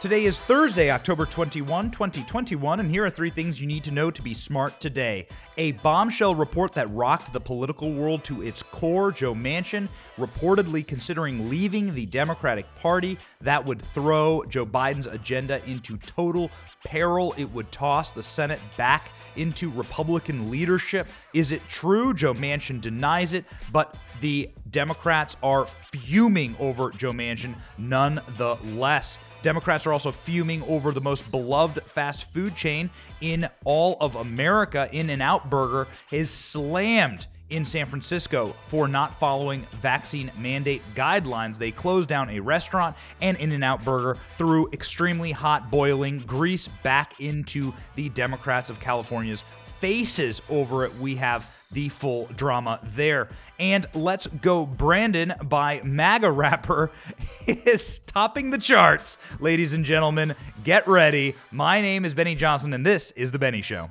Today is Thursday, October 21, 2021, and here are three things you need to know to be smart today. A bombshell report that rocked the political world to its core. Joe Manchin reportedly considering leaving the Democratic Party. That would throw Joe Biden's agenda into total peril. It would toss the Senate back into Republican leadership. Is it true? Joe Manchin denies it, but the Democrats are fuming over Joe Manchin nonetheless. Democrats are also fuming over the most beloved fast food chain in all of America. In n Out Burger is slammed in San Francisco for not following vaccine mandate guidelines. They closed down a restaurant and In N Out Burger threw extremely hot boiling grease back into the Democrats of California's faces over it. We have the full drama there. And Let's Go Brandon by MAGA rapper is topping the charts. Ladies and gentlemen, get ready. My name is Benny Johnson, and this is The Benny Show.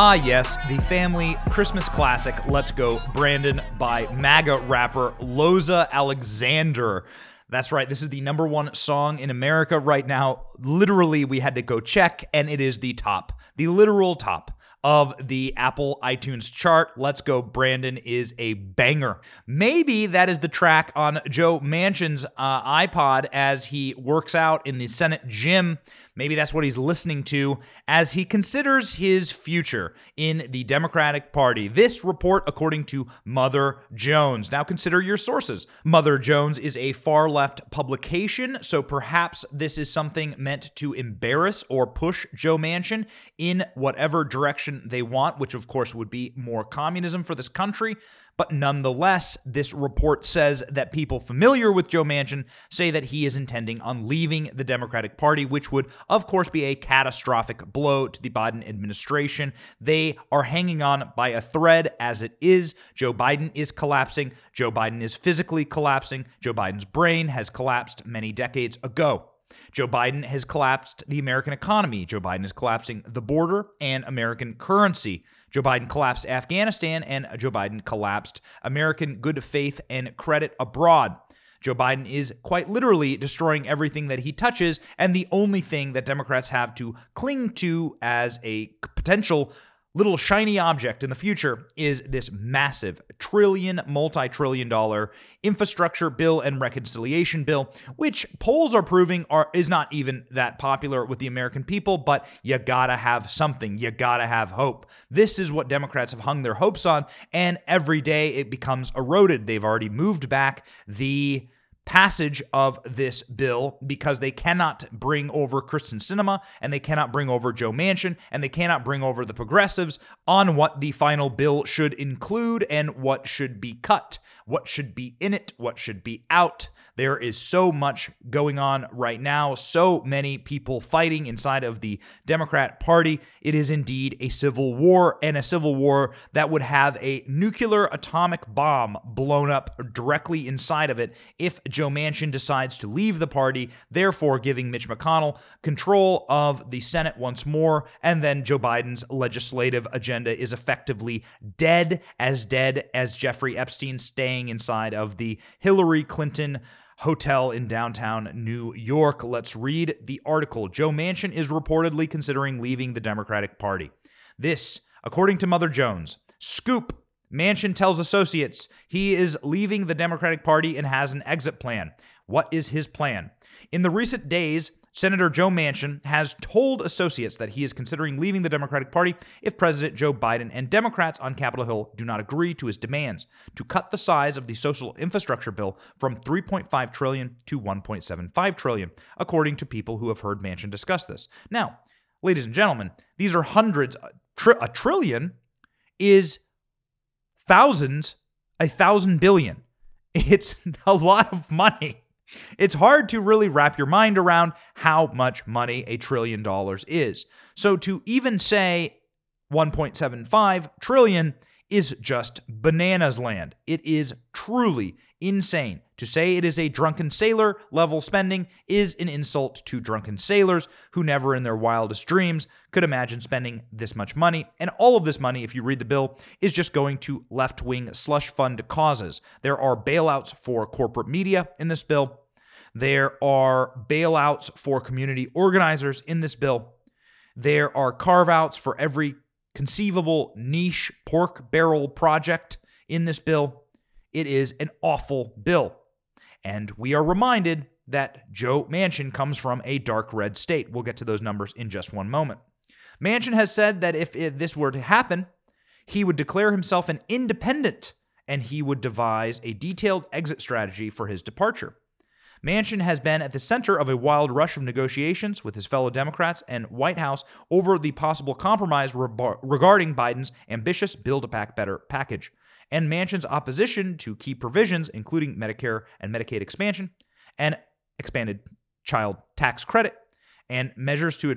Ah, yes, the family Christmas classic, Let's Go Brandon by MAGA rapper Loza Alexander. That's right. This is the number one song in America right now. Literally, we had to go check, and it is the top, the literal top of the Apple iTunes chart. Let's Go Brandon is a banger. Maybe that is the track on Joe Manchin's uh, iPod as he works out in the Senate gym. Maybe that's what he's listening to as he considers his future in the Democratic Party. This report, according to Mother Jones. Now consider your sources. Mother Jones is a far left publication, so perhaps this is something meant to embarrass or push Joe Manchin in whatever direction they want, which of course would be more communism for this country. But nonetheless, this report says that people familiar with Joe Manchin say that he is intending on leaving the Democratic Party, which would, of course, be a catastrophic blow to the Biden administration. They are hanging on by a thread as it is. Joe Biden is collapsing. Joe Biden is physically collapsing. Joe Biden's brain has collapsed many decades ago. Joe Biden has collapsed the American economy. Joe Biden is collapsing the border and American currency. Joe Biden collapsed Afghanistan, and Joe Biden collapsed American good faith and credit abroad. Joe Biden is quite literally destroying everything that he touches, and the only thing that Democrats have to cling to as a potential little shiny object in the future is this massive trillion, multi trillion dollar infrastructure bill and reconciliation bill, which polls are proving are, is not even that popular with the American people, but you gotta have something. You gotta have hope. This is what Democrats have hung their hopes on, and every day it becomes eroded. They've already moved back the passage of this bill because they cannot bring over Kyrsten Sinema and they cannot bring over Joe Manchin and they cannot bring over the progressives on what the final bill should include and what should be cut, what should be in it, what should be out. There is so much going on right now, so many people fighting inside of the Democrat Party. It is indeed a civil war, and a civil war that would have a nuclear atomic bomb blown up directly inside of it if Joe Manchin decides to leave the party, therefore giving Mitch McConnell control of the Senate once more. And then Joe Biden's legislative agenda is effectively dead, as dead as Jeffrey Epstein staying inside of the Hillary Clinton hotel in downtown New York. Let's read the article. Joe Manchin is reportedly considering leaving the Democratic Party. This, according to Mother Jones, scoop. Manchin tells associates he is leaving the Democratic Party and has an exit plan. What is his plan? In the recent days, Senator Joe Manchin has told associates that he is considering leaving the Democratic Party if President Joe Biden and Democrats on Capitol Hill do not agree to his demands to cut the size of the social infrastructure bill from 3.5 trillion to 1.75 trillion, according to people who have heard Manchin discuss this. Now, ladies and gentlemen, these are hundreds. Uh, a trillion is thousands, a thousand billion. It's a lot of money. It's hard to really wrap your mind around how much money a trillion dollars is. So to even say 1.75 trillion is just bananas land. It is truly insane. To say it is a drunken sailor level spending is an insult to drunken sailors who never in their wildest dreams could imagine spending this much money. And all of this money, if you read the bill, is just going to left wing slush fund causes. There are bailouts for corporate media in this bill, there are bailouts for community organizers in this bill. There are carve outs for every conceivable niche pork barrel project in this bill. It is an awful bill. And we are reminded that Joe Manchin comes from a dark red state. We'll get to those numbers in just one moment. Manchin has said that if this were to happen, he would declare himself an independent and he would devise a detailed exit strategy for his departure. Manchin has been at the center of a wild rush of negotiations with his fellow Democrats and White House over the possible compromise regarding Biden's ambitious Build Back Better package and Manchin's opposition to key provisions, including Medicare and Medicaid expansion and expanded child tax credit and measures to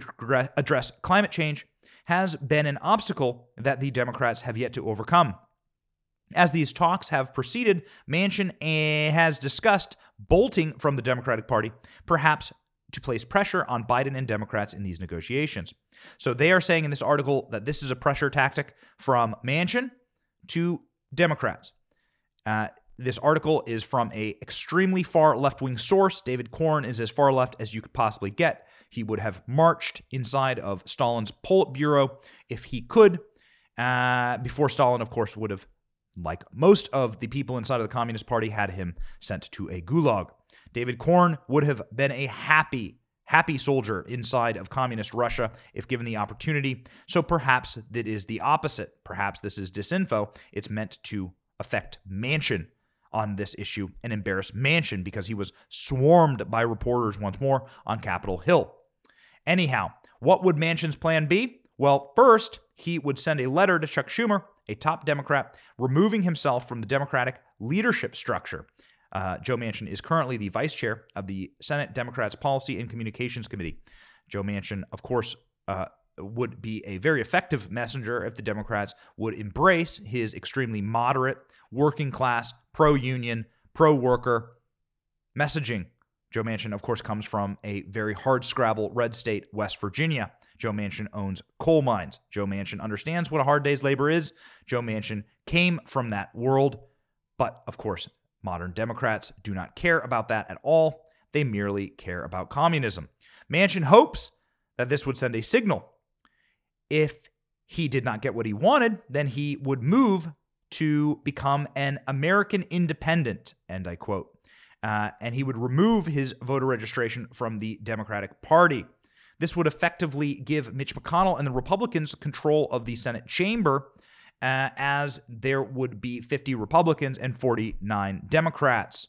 address climate change, has been an obstacle that the Democrats have yet to overcome. As these talks have proceeded, Manchin eh, has discussed bolting from the Democratic Party, perhaps to place pressure on Biden and Democrats in these negotiations. So they are saying in this article that this is a pressure tactic from Manchin to Democrats. Uh, this article is from a extremely far left-wing source. David Corn is as far left as you could possibly get. He would have marched inside of Stalin's Politburo if he could. Uh, before Stalin, of course, would have, like most of the people inside of the Communist Party, had him sent to a gulag. David Corn would have been a happy happy soldier inside of communist Russia if given the opportunity. So perhaps that is the opposite. Perhaps this is disinfo. It's meant to affect Manchin on this issue and embarrass Manchin because he was swarmed by reporters once more on Capitol Hill. Anyhow, what would Manchin's plan be? Well, first, he would send a letter to Chuck Schumer, a top Democrat, removing himself from the Democratic leadership structure. Uh, Joe Manchin is currently the vice chair of the Senate Democrats Policy and Communications Committee. Joe Manchin, of course, uh, would be a very effective messenger if the Democrats would embrace his extremely moderate, working class, pro union, pro worker messaging. Joe Manchin, of course, comes from a very hard scrabble red state, West Virginia. Joe Manchin owns coal mines. Joe Manchin understands what a hard day's labor is. Joe Manchin came from that world. But of course, Modern Democrats do not care about that at all. They merely care about communism. Manchin hopes that this would send a signal. If he did not get what he wanted, then he would move to become an American independent, and I quote. Uh, and he would remove his voter registration from the Democratic Party. This would effectively give Mitch McConnell and the Republicans control of the Senate chamber uh, as there would be 50 Republicans and 49 Democrats.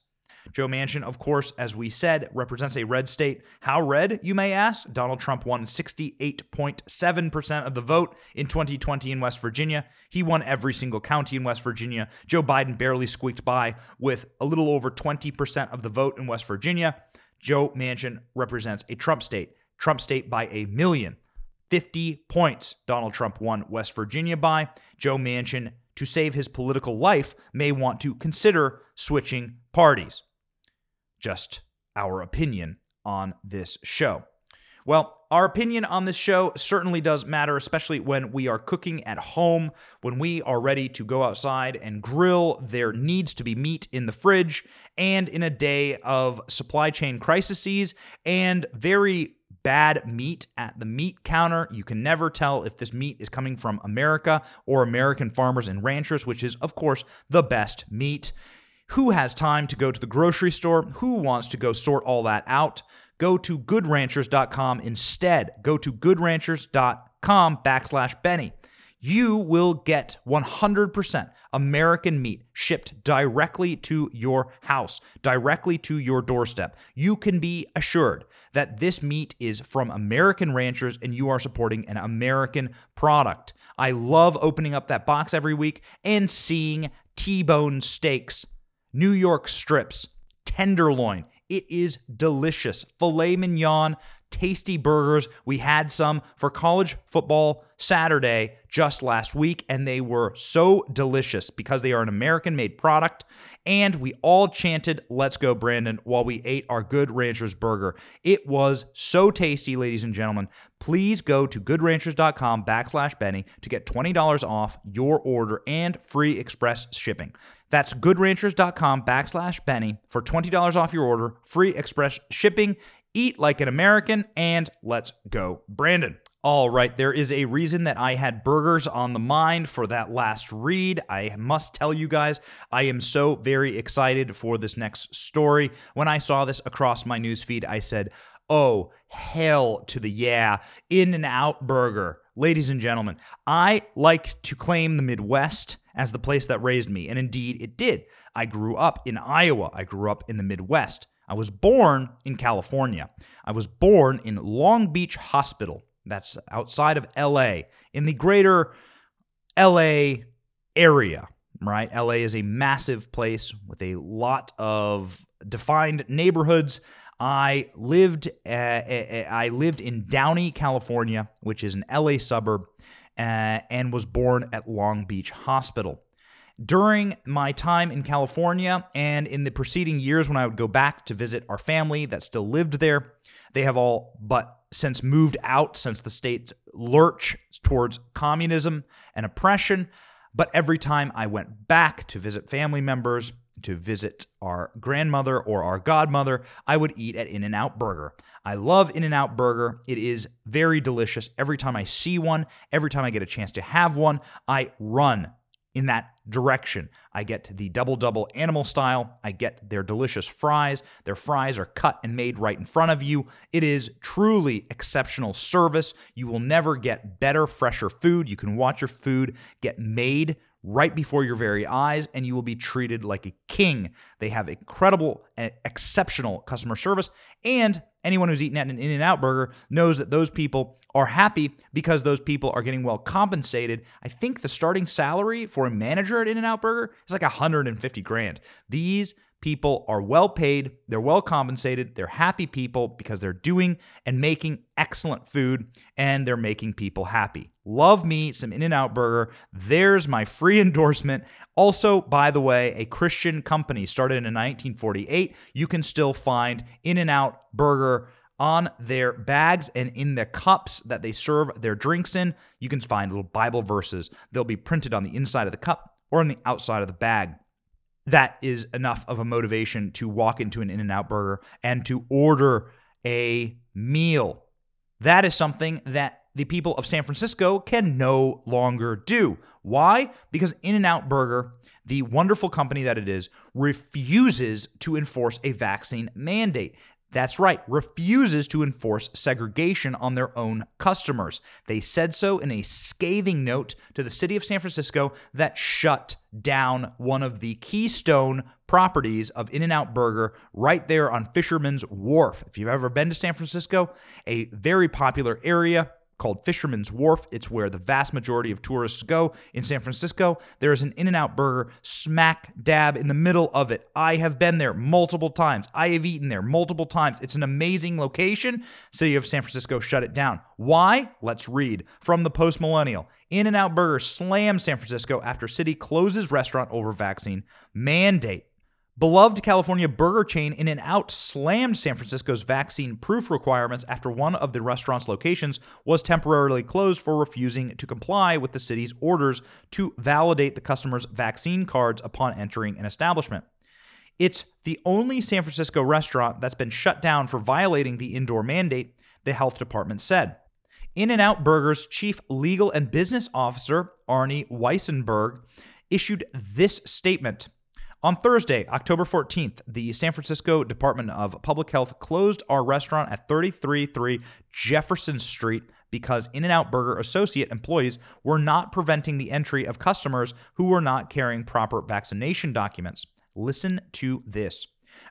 Joe Manchin, of course, as we said, represents a red state. How red, you may ask? Donald Trump won 68.7% of the vote in 2020 in West Virginia. He won every single county in West Virginia. Joe Biden barely squeaked by with a little over 20% of the vote in West Virginia. Joe Manchin represents a Trump state, Trump state by a million. 50 points Donald Trump won West Virginia by. Joe Manchin, to save his political life, may want to consider switching parties. Just our opinion on this show. Well, our opinion on this show certainly does matter, especially when we are cooking at home, when we are ready to go outside and grill. There needs to be meat in the fridge, and in a day of supply chain crises and very bad meat at the meat counter. You can never tell if this meat is coming from America or American farmers and ranchers, which is, of course, the best meat. Who has time to go to the grocery store? Who wants to go sort all that out? Go to goodranchers.com instead. Go to goodranchers.com backslash Benny you will get 100% American meat shipped directly to your house, directly to your doorstep. You can be assured that this meat is from American ranchers and you are supporting an American product. I love opening up that box every week and seeing T bone steaks, New York strips, tenderloin. It is delicious. Filet mignon, tasty burgers. We had some for college football Saturday just last week, and they were so delicious because they are an American made product. And we all chanted, Let's go, Brandon, while we ate our Good Ranchers burger. It was so tasty, ladies and gentlemen. Please go to goodranchers.com backslash Benny to get $20 off your order and free express shipping. That's goodranchers.com backslash Benny for $20 off your order, free express shipping. Eat like an American, and let's go, Brandon. All right, there is a reason that I had burgers on the mind for that last read. I must tell you guys, I am so very excited for this next story. When I saw this across my newsfeed, I said, Oh, hell to the yeah. In and out burger. Ladies and gentlemen, I like to claim the Midwest as the place that raised me, and indeed it did. I grew up in Iowa, I grew up in the Midwest. I was born in California. I was born in Long Beach Hospital that's outside of LA, in the greater LA area, right? LA is a massive place with a lot of defined neighborhoods. I lived uh, I lived in Downey, California, which is an LA suburb, uh, and was born at Long Beach Hospital. During my time in California and in the preceding years when I would go back to visit our family that still lived there, they have all but since moved out since the state's lurch towards communism and oppression. But every time I went back to visit family members, to visit our grandmother or our godmother, I would eat at In N Out Burger. I love In N Out Burger. It is very delicious. Every time I see one, every time I get a chance to have one, I run in that direction. I get the double double animal style. I get their delicious fries. Their fries are cut and made right in front of you. It is truly exceptional service. You will never get better, fresher food. You can watch your food get made right before your very eyes, and you will be treated like a king. They have incredible and exceptional customer service, and anyone who's eaten at an In N Out burger knows that those people are happy because those people are getting well compensated. I think the starting salary for a manager at In N Out Burger is like 150 grand. These people are well paid, they're well compensated, they're happy people because they're doing and making excellent food and they're making people happy. Love me some In N Out Burger. There's my free endorsement. Also, by the way, a Christian company started in 1948. You can still find In N Out Burger on their bags and in the cups that they serve their drinks in. You can find little Bible verses. They'll be printed on the inside of the cup or on the outside of the bag that is enough of a motivation to walk into an In N Out burger and to order a meal. That is something that the people of San Francisco can no longer do. Why? Because In N Out Burger, the wonderful company that it is, refuses to enforce a vaccine mandate. That's right, refuses to enforce segregation on their own customers. They said so in a scathing note to the city of San Francisco that shut down one of the keystone properties of In N Out Burger right there on Fisherman's Wharf. If you've ever been to San Francisco, a very popular area called Fisherman's Wharf. It's where the vast majority of tourists go in San Francisco. There is an In N Out burger smack dab in the middle of it. I have been there multiple times. I have eaten there multiple times. It's an amazing location. City of San Francisco shut it down. Why? Let's read from the Post Millennial. In N Out Burger slams San Francisco after city closes restaurant over vaccine mandate. Beloved California burger chain In N Out slammed San Francisco's vaccine proof requirements after one of the restaurant's locations was temporarily closed for refusing to comply with the city's orders to validate the customer's vaccine cards upon entering an establishment. It's the only San Francisco restaurant that's been shut down for violating the indoor mandate, the health department said. In N Out Burger's chief legal and business officer, Arnie Weissenberg, issued this statement. On Thursday, October 14th, the San Francisco Department of Public Health closed our restaurant at 333 Jefferson Street because In N Out Burger associate employees were not preventing the entry of customers who were not carrying proper vaccination documents. Listen to this.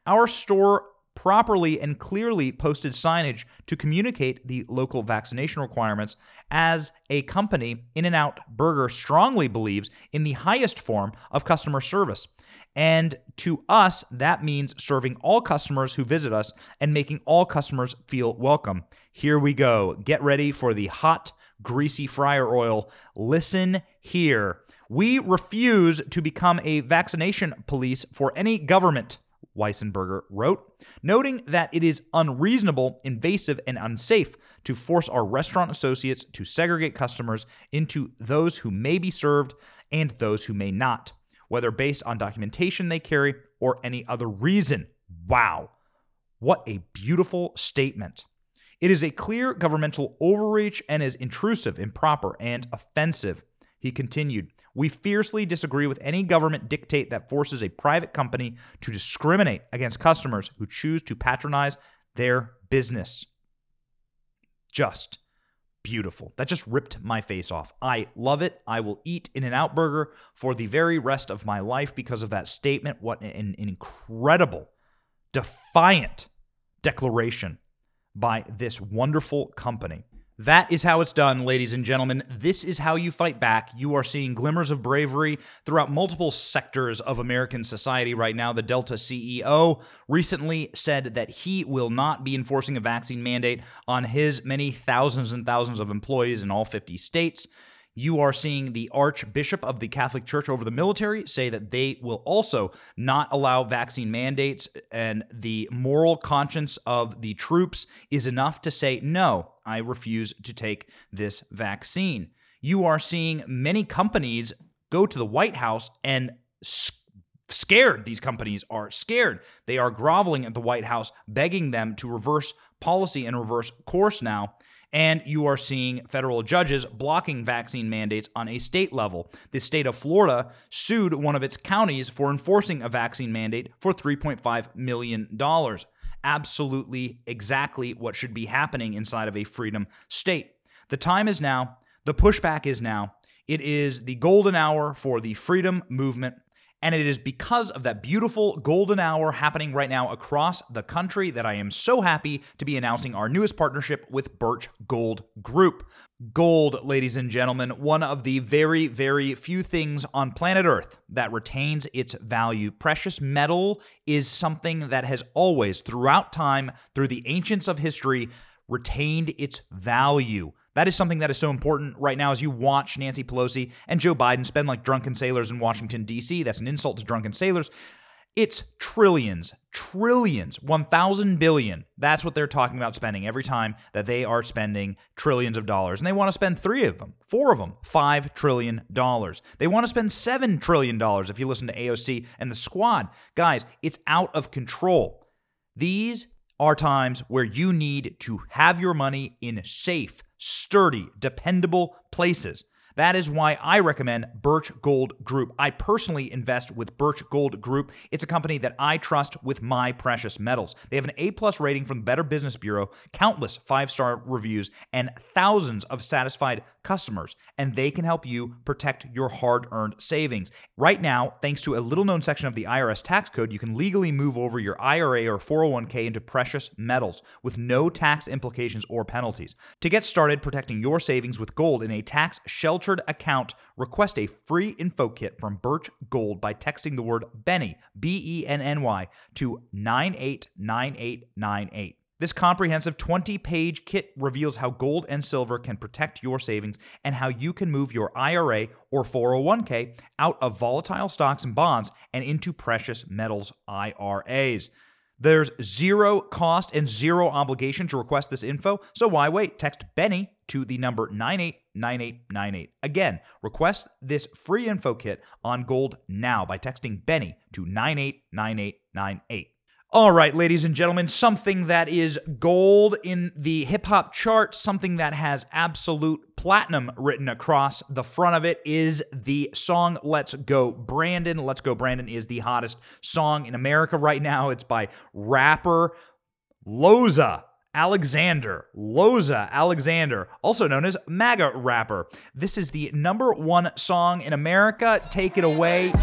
Our store properly and clearly posted signage to communicate the local vaccination requirements as a company in n out burger strongly believes in the highest form of customer service and to us, that means serving all customers who visit us and making all customers feel welcome. Here we go. Get ready for the hot, greasy fryer oil. Listen here. We refuse to become a vaccination police for any government. Weisenberger wrote, noting that it is unreasonable, invasive, and unsafe to force our restaurant associates to segregate customers into those who may be served and those who may not, whether based on documentation they carry or any other reason. Wow. What a beautiful statement. It is a clear governmental overreach and is intrusive, improper, and offensive. He continued, We fiercely disagree with any government dictate that forces a private company to discriminate against customers who choose to patronize their business. Just beautiful. That just ripped my face off. I love it. I will eat In N Out Burger for the very rest of my life because of that statement. What an, an incredible, defiant declaration by this wonderful company. That is how it's done, ladies and gentlemen. This is how you fight back. You are seeing glimmers of bravery throughout multiple sectors of American society right now. The Delta CEO recently said that he will not be enforcing a vaccine mandate on his many thousands and thousands of employees in all 50 states. You are seeing the Archbishop of the Catholic Church over the military say that they will also not allow vaccine mandates, and the moral conscience of the troops is enough to say, no, I refuse to take this vaccine. You are seeing many companies go to the White House and scared. These companies are scared. They are groveling at the White House, begging them to reverse policy and reverse course now and you are seeing federal judges blocking vaccine mandates on a state level. The state of Florida sued one of its counties for enforcing a vaccine mandate for $3.5 million. Absolutely exactly what should be happening inside of a freedom state. The time is now, the pushback is now. It is the golden hour for the freedom movement. And it is because of that beautiful golden hour happening right now across the country that I am so happy to be announcing our newest partnership with Birch Gold Group. Gold, ladies and gentlemen, one of the very, very few things on planet Earth that retains its value. Precious metal is something that has always, throughout time, through the ancients of history, retained its value. That is something that is so important right now as you watch Nancy Pelosi and Joe Biden spend like drunken sailors in Washington, D.C. That's an insult to drunken sailors. It's trillions, trillions, 1,000 billion. That's what they're talking about spending every time that they are spending trillions of dollars. And they want to spend three of them, four of them, $5 trillion. They want to spend $7 trillion if you listen to AOC and the squad. Guys, it's out of control. These are times where you need to have your money in safe, sturdy, dependable places. That is why I recommend Birch Gold Group. I personally invest with Birch Gold Group. It's a company that I trust with my precious metals. They have an A plus rating from the Better Business Bureau, countless five star reviews, and thousands of satisfied customers, and they can help you protect your hard earned savings. Right now, thanks to a little known section of the IRS tax code, you can legally move over your IRA or 401k into precious metals with no tax implications or penalties. To get started protecting your savings with gold in a tax sheltered account, request a free info kit from Birch Gold by texting the word Benny, B E N N Y, to 989898. This comprehensive 20 page kit reveals how gold and silver can protect your savings and how you can move your IRA or 401k out of volatile stocks and bonds and into precious metals IRAs. There's zero cost and zero obligation to request this info, so why wait? Text Benny to the number 989898. Again, request this free info kit on gold now by texting Benny to 989898. All right, ladies and gentlemen, something that is gold in the hip hop chart, something that has absolute platinum written across the front of it is the song Let's Go Brandon. Let's Go Brandon is the hottest song in America right now. It's by rapper Loza. Alexander, Loza Alexander, also known as MAGA rapper. This is the number one song in America. Take it away.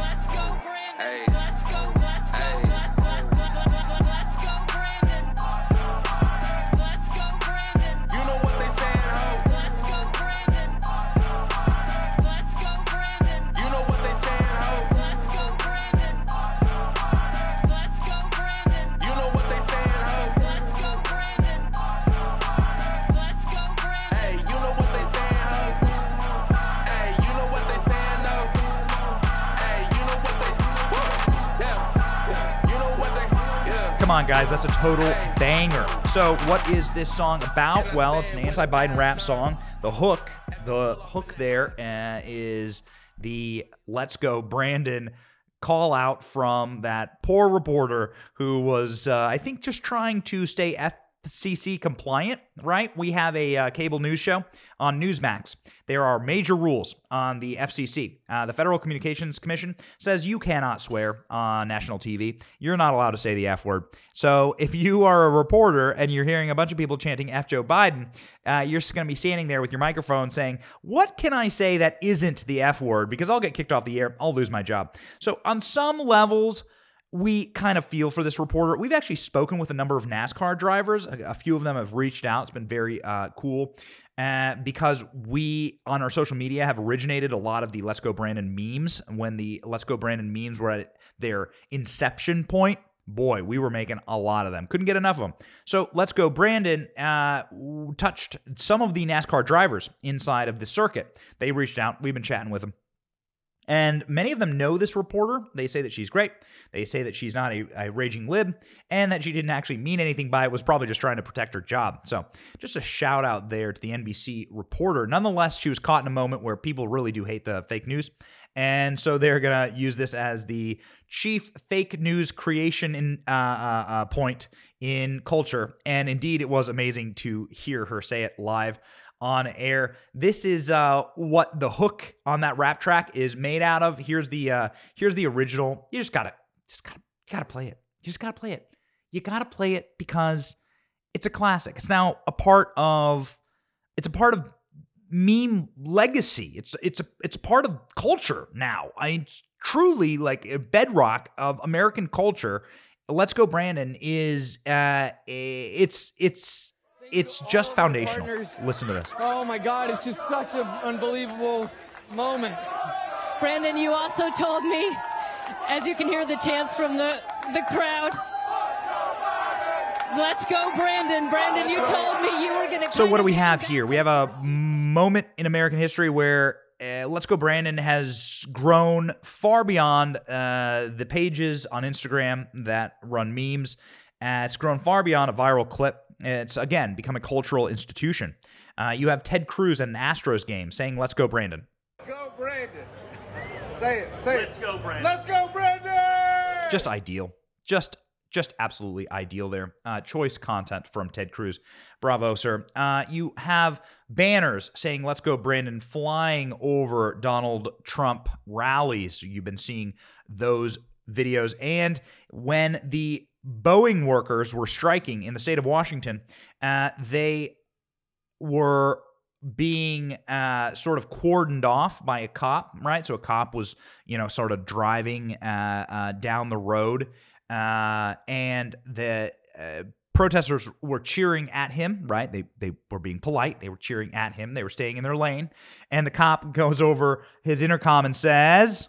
Guys, that's a total banger. So, what is this song about? Well, it's an anti-Biden rap song. The hook, the hook there uh, is the "Let's Go Brandon." call out from that poor reporter who was, uh, I think, just trying to stay FCC compliant, right? We have a uh, cable news show on Newsmax. There are major rules on the FCC. Uh, the Federal Communications Commission says you cannot swear on national TV. You're not allowed to say the F word. So if you are a reporter and you're hearing a bunch of people chanting F Joe Biden, uh, you're just going to be standing there with your microphone saying, What can I say that isn't the F word? Because I'll get kicked off the air. I'll lose my job. So on some levels, we kind of feel for this reporter. We've actually spoken with a number of NASCAR drivers. A, few of them have reached out. It's been very uh, cool uh, because we on our social media have originated a lot of the Let's Go Brandon memes. When the Let's Go Brandon memes were at their inception point, boy, we were making a lot of them. Couldn't get enough of them. So Let's Go Brandon uh, touched some of the NASCAR drivers inside of the circuit. They reached out. We've been chatting with them. And many of them know this reporter. They say that she's great. They say that she's not a, a, raging lib and that she didn't actually mean anything by it, was probably just trying to protect her job. So, just a shout out there to the NBC reporter. Nonetheless, she was caught in a moment where people really do hate the fake news. And so they're going to use this as the chief fake news creation in, uh, uh, uh, point in culture. And indeed, it was amazing to hear her say it live on air. This is uh, what the hook on that rap track is made out of. Here's the uh, here's the original. You just gotta just gotta gotta play it. You just gotta play it. You gotta play it because it's a classic. It's now a part of it's a part of meme legacy. It's it's a it's a part of culture now. I mean, it's truly like a bedrock of American culture. Let's go, Brandon. Is uh, it's it's it's just foundational. Listen to this. Oh my God, it's just such an unbelievable moment. Brandon, you also told me, as you can hear the chants from the, the crowd, let's go, Brandon. Brandon, you told me you were going to. So, what do we have here? We have a moment in American history where uh, Let's Go Brandon has grown far beyond uh, the pages on Instagram that run memes. Uh, it's grown far beyond a viral clip it's again become a cultural institution. Uh, you have Ted Cruz at an Astros game saying, "Let's go, Brandon." Let's go, Brandon. Say it. Say Let's it. go, Brandon. Let's go, Brandon. Just ideal. Just just absolutely ideal there. Uh, choice content from Ted Cruz. Bravo, sir. Uh, you have banners saying, let's go, Brandon, flying over Donald Trump rallies. You've been seeing those videos. And when the Boeing workers were striking in the state of Washington, uh, they were being uh, sort of cordoned off by a cop, right? So a cop was, you know, sort of driving uh, uh down the road, uh, and the uh, protesters were cheering at him, right? They they were being polite. They were cheering at him. They were staying in their lane, and the cop goes over his intercom and says.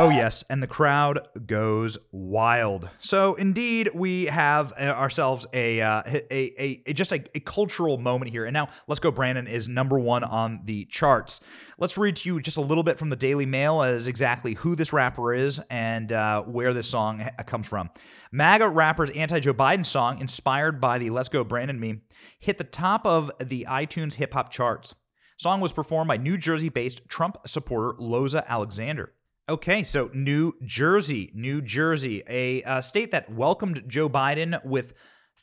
Oh, yes, and the crowd goes wild. So, indeed, we have uh, ourselves a, uh, a, a, a, just a, a, cultural moment here. And now, Let's Go Brandon is number one on the charts. Let's read to you just a little bit from the Daily Mail as exactly who this rapper is and uh, where this song ha- comes from. MAGA rapper's anti Joe Biden song, inspired by the Let's Go Brandon meme, hit the top of the iTunes hip hop charts. Song was performed by New Jersey based Trump supporter Loza Alexander. Okay, so New Jersey, New Jersey, a uh, state that welcomed Joe Biden with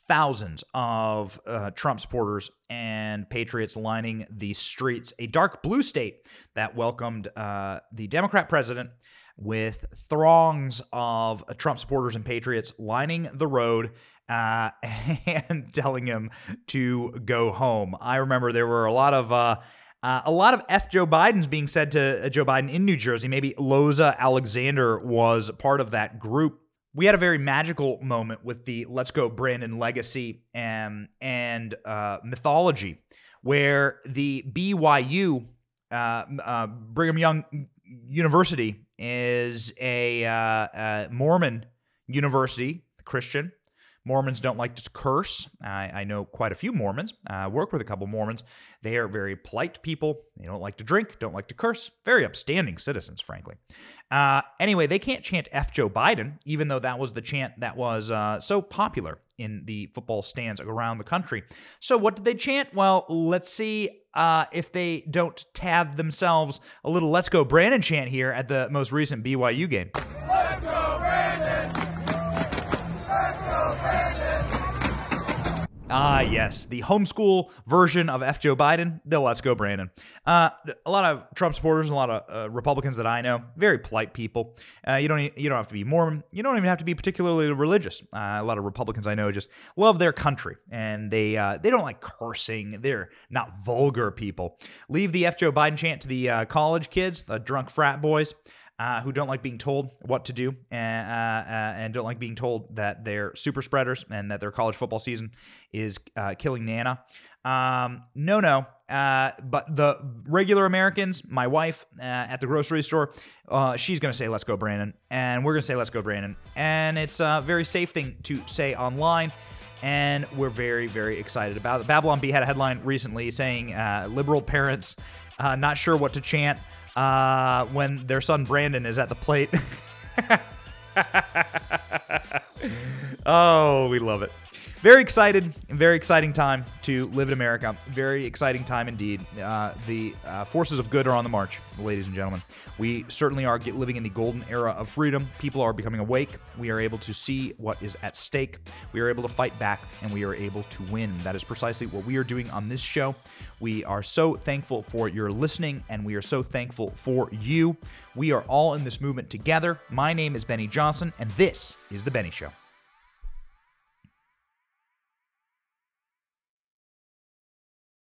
thousands of uh, Trump supporters and patriots lining the streets. A dark blue state that welcomed uh, the Democrat president with throngs of uh, Trump supporters and patriots lining the road uh, and telling him to go home. I remember there were a lot of uh, a lot of F Joe Biden's being said to uh, Joe Biden in New Jersey. Maybe Loza Alexander was part of that group. We had a very magical moment with the Let's Go Brandon legacy and, and uh, mythology, where the BYU, uh, uh, Brigham Young University, is a Mormon university, Christian, Mormons don't like to curse. I, I know quite a few Mormons. I work with a couple Mormons. They are very polite people. They don't like to drink, don't like to curse. Very upstanding citizens, frankly. Uh, anyway, they can't chant F Joe Biden, even though that was the chant that was uh, so popular in the football stands around the country. So, what did they chant? Well, let's see uh, if they don't tab themselves a little Let's Go Brandon chant here at the most recent BYU game. Let's go, Brandon! Ah, yes, the homeschool version of F. Joe Biden, the Let's Go Brandon. Uh, a lot of Trump supporters, a lot of uh, Republicans that I know, very polite people. Uh, you don't you don't have to be Mormon. You don't even have to be particularly religious. Uh, a lot of Republicans I know just love their country, and they uh, they don't like cursing. They're not vulgar people. Leave the F. Joe Biden chant to the uh, college kids, the drunk frat boys uh, who don't like being told what to do and, uh, uh, and don't like being told that they're super spreaders and that their college football season is uh, killing Nana. Um, no, no. Uh, but the regular Americans, my wife uh, at the grocery store, she's going to say, let's go, Brandon. And we're going to say, let's go, Brandon. And it's a very safe thing to say online and we're very, very excited about it. Babylon Bee had a headline recently saying uh, liberal parents uh, not sure what to chant uh, when their son Brandon is at the plate. oh, we love it. Very excited, very exciting time to live in America. Very exciting time indeed. Uh, the uh, forces of good are on the march, ladies and gentlemen. We certainly are living in the golden era of freedom. People are becoming awake. We are able to see what is at stake. We are able to fight back, and we are able to win. That is precisely what we are doing on this show. We are so thankful for your listening, and we are so thankful for you. We are all in this movement together. My name is Benny Johnson, and this is The Benny Show.